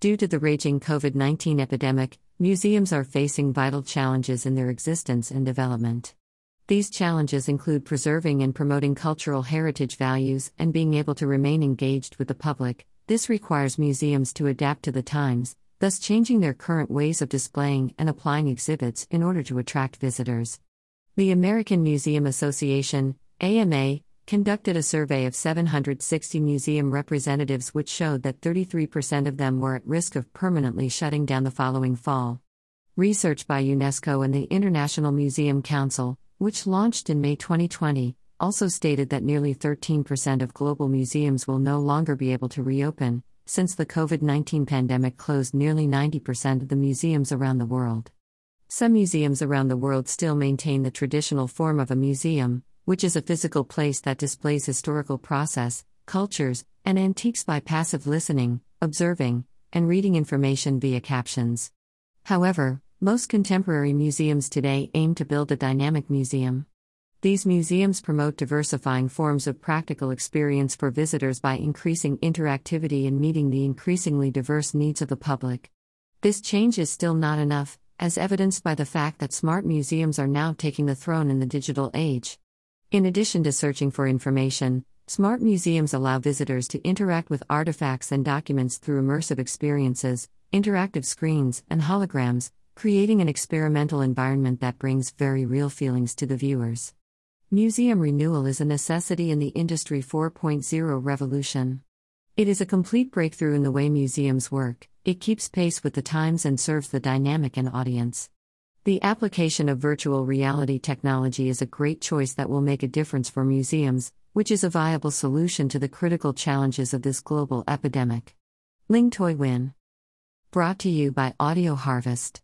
Due to the raging COVID 19 epidemic, museums are facing vital challenges in their existence and development. These challenges include preserving and promoting cultural heritage values and being able to remain engaged with the public. This requires museums to adapt to the times, thus changing their current ways of displaying and applying exhibits in order to attract visitors. The American Museum Association, AMA, conducted a survey of 760 museum representatives which showed that 33% of them were at risk of permanently shutting down the following fall. Research by UNESCO and the International Museum Council, which launched in May 2020, also stated that nearly 13% of global museums will no longer be able to reopen, since the COVID 19 pandemic closed nearly 90% of the museums around the world. Some museums around the world still maintain the traditional form of a museum, which is a physical place that displays historical process, cultures, and antiques by passive listening, observing, and reading information via captions. However, most contemporary museums today aim to build a dynamic museum. These museums promote diversifying forms of practical experience for visitors by increasing interactivity and meeting the increasingly diverse needs of the public. This change is still not enough, as evidenced by the fact that smart museums are now taking the throne in the digital age. In addition to searching for information, smart museums allow visitors to interact with artifacts and documents through immersive experiences, interactive screens, and holograms, creating an experimental environment that brings very real feelings to the viewers. Museum renewal is a necessity in the Industry 4.0 revolution. It is a complete breakthrough in the way museums work, it keeps pace with the times and serves the dynamic and audience. The application of virtual reality technology is a great choice that will make a difference for museums, which is a viable solution to the critical challenges of this global epidemic. Ling Toi Win. Brought to you by Audio Harvest.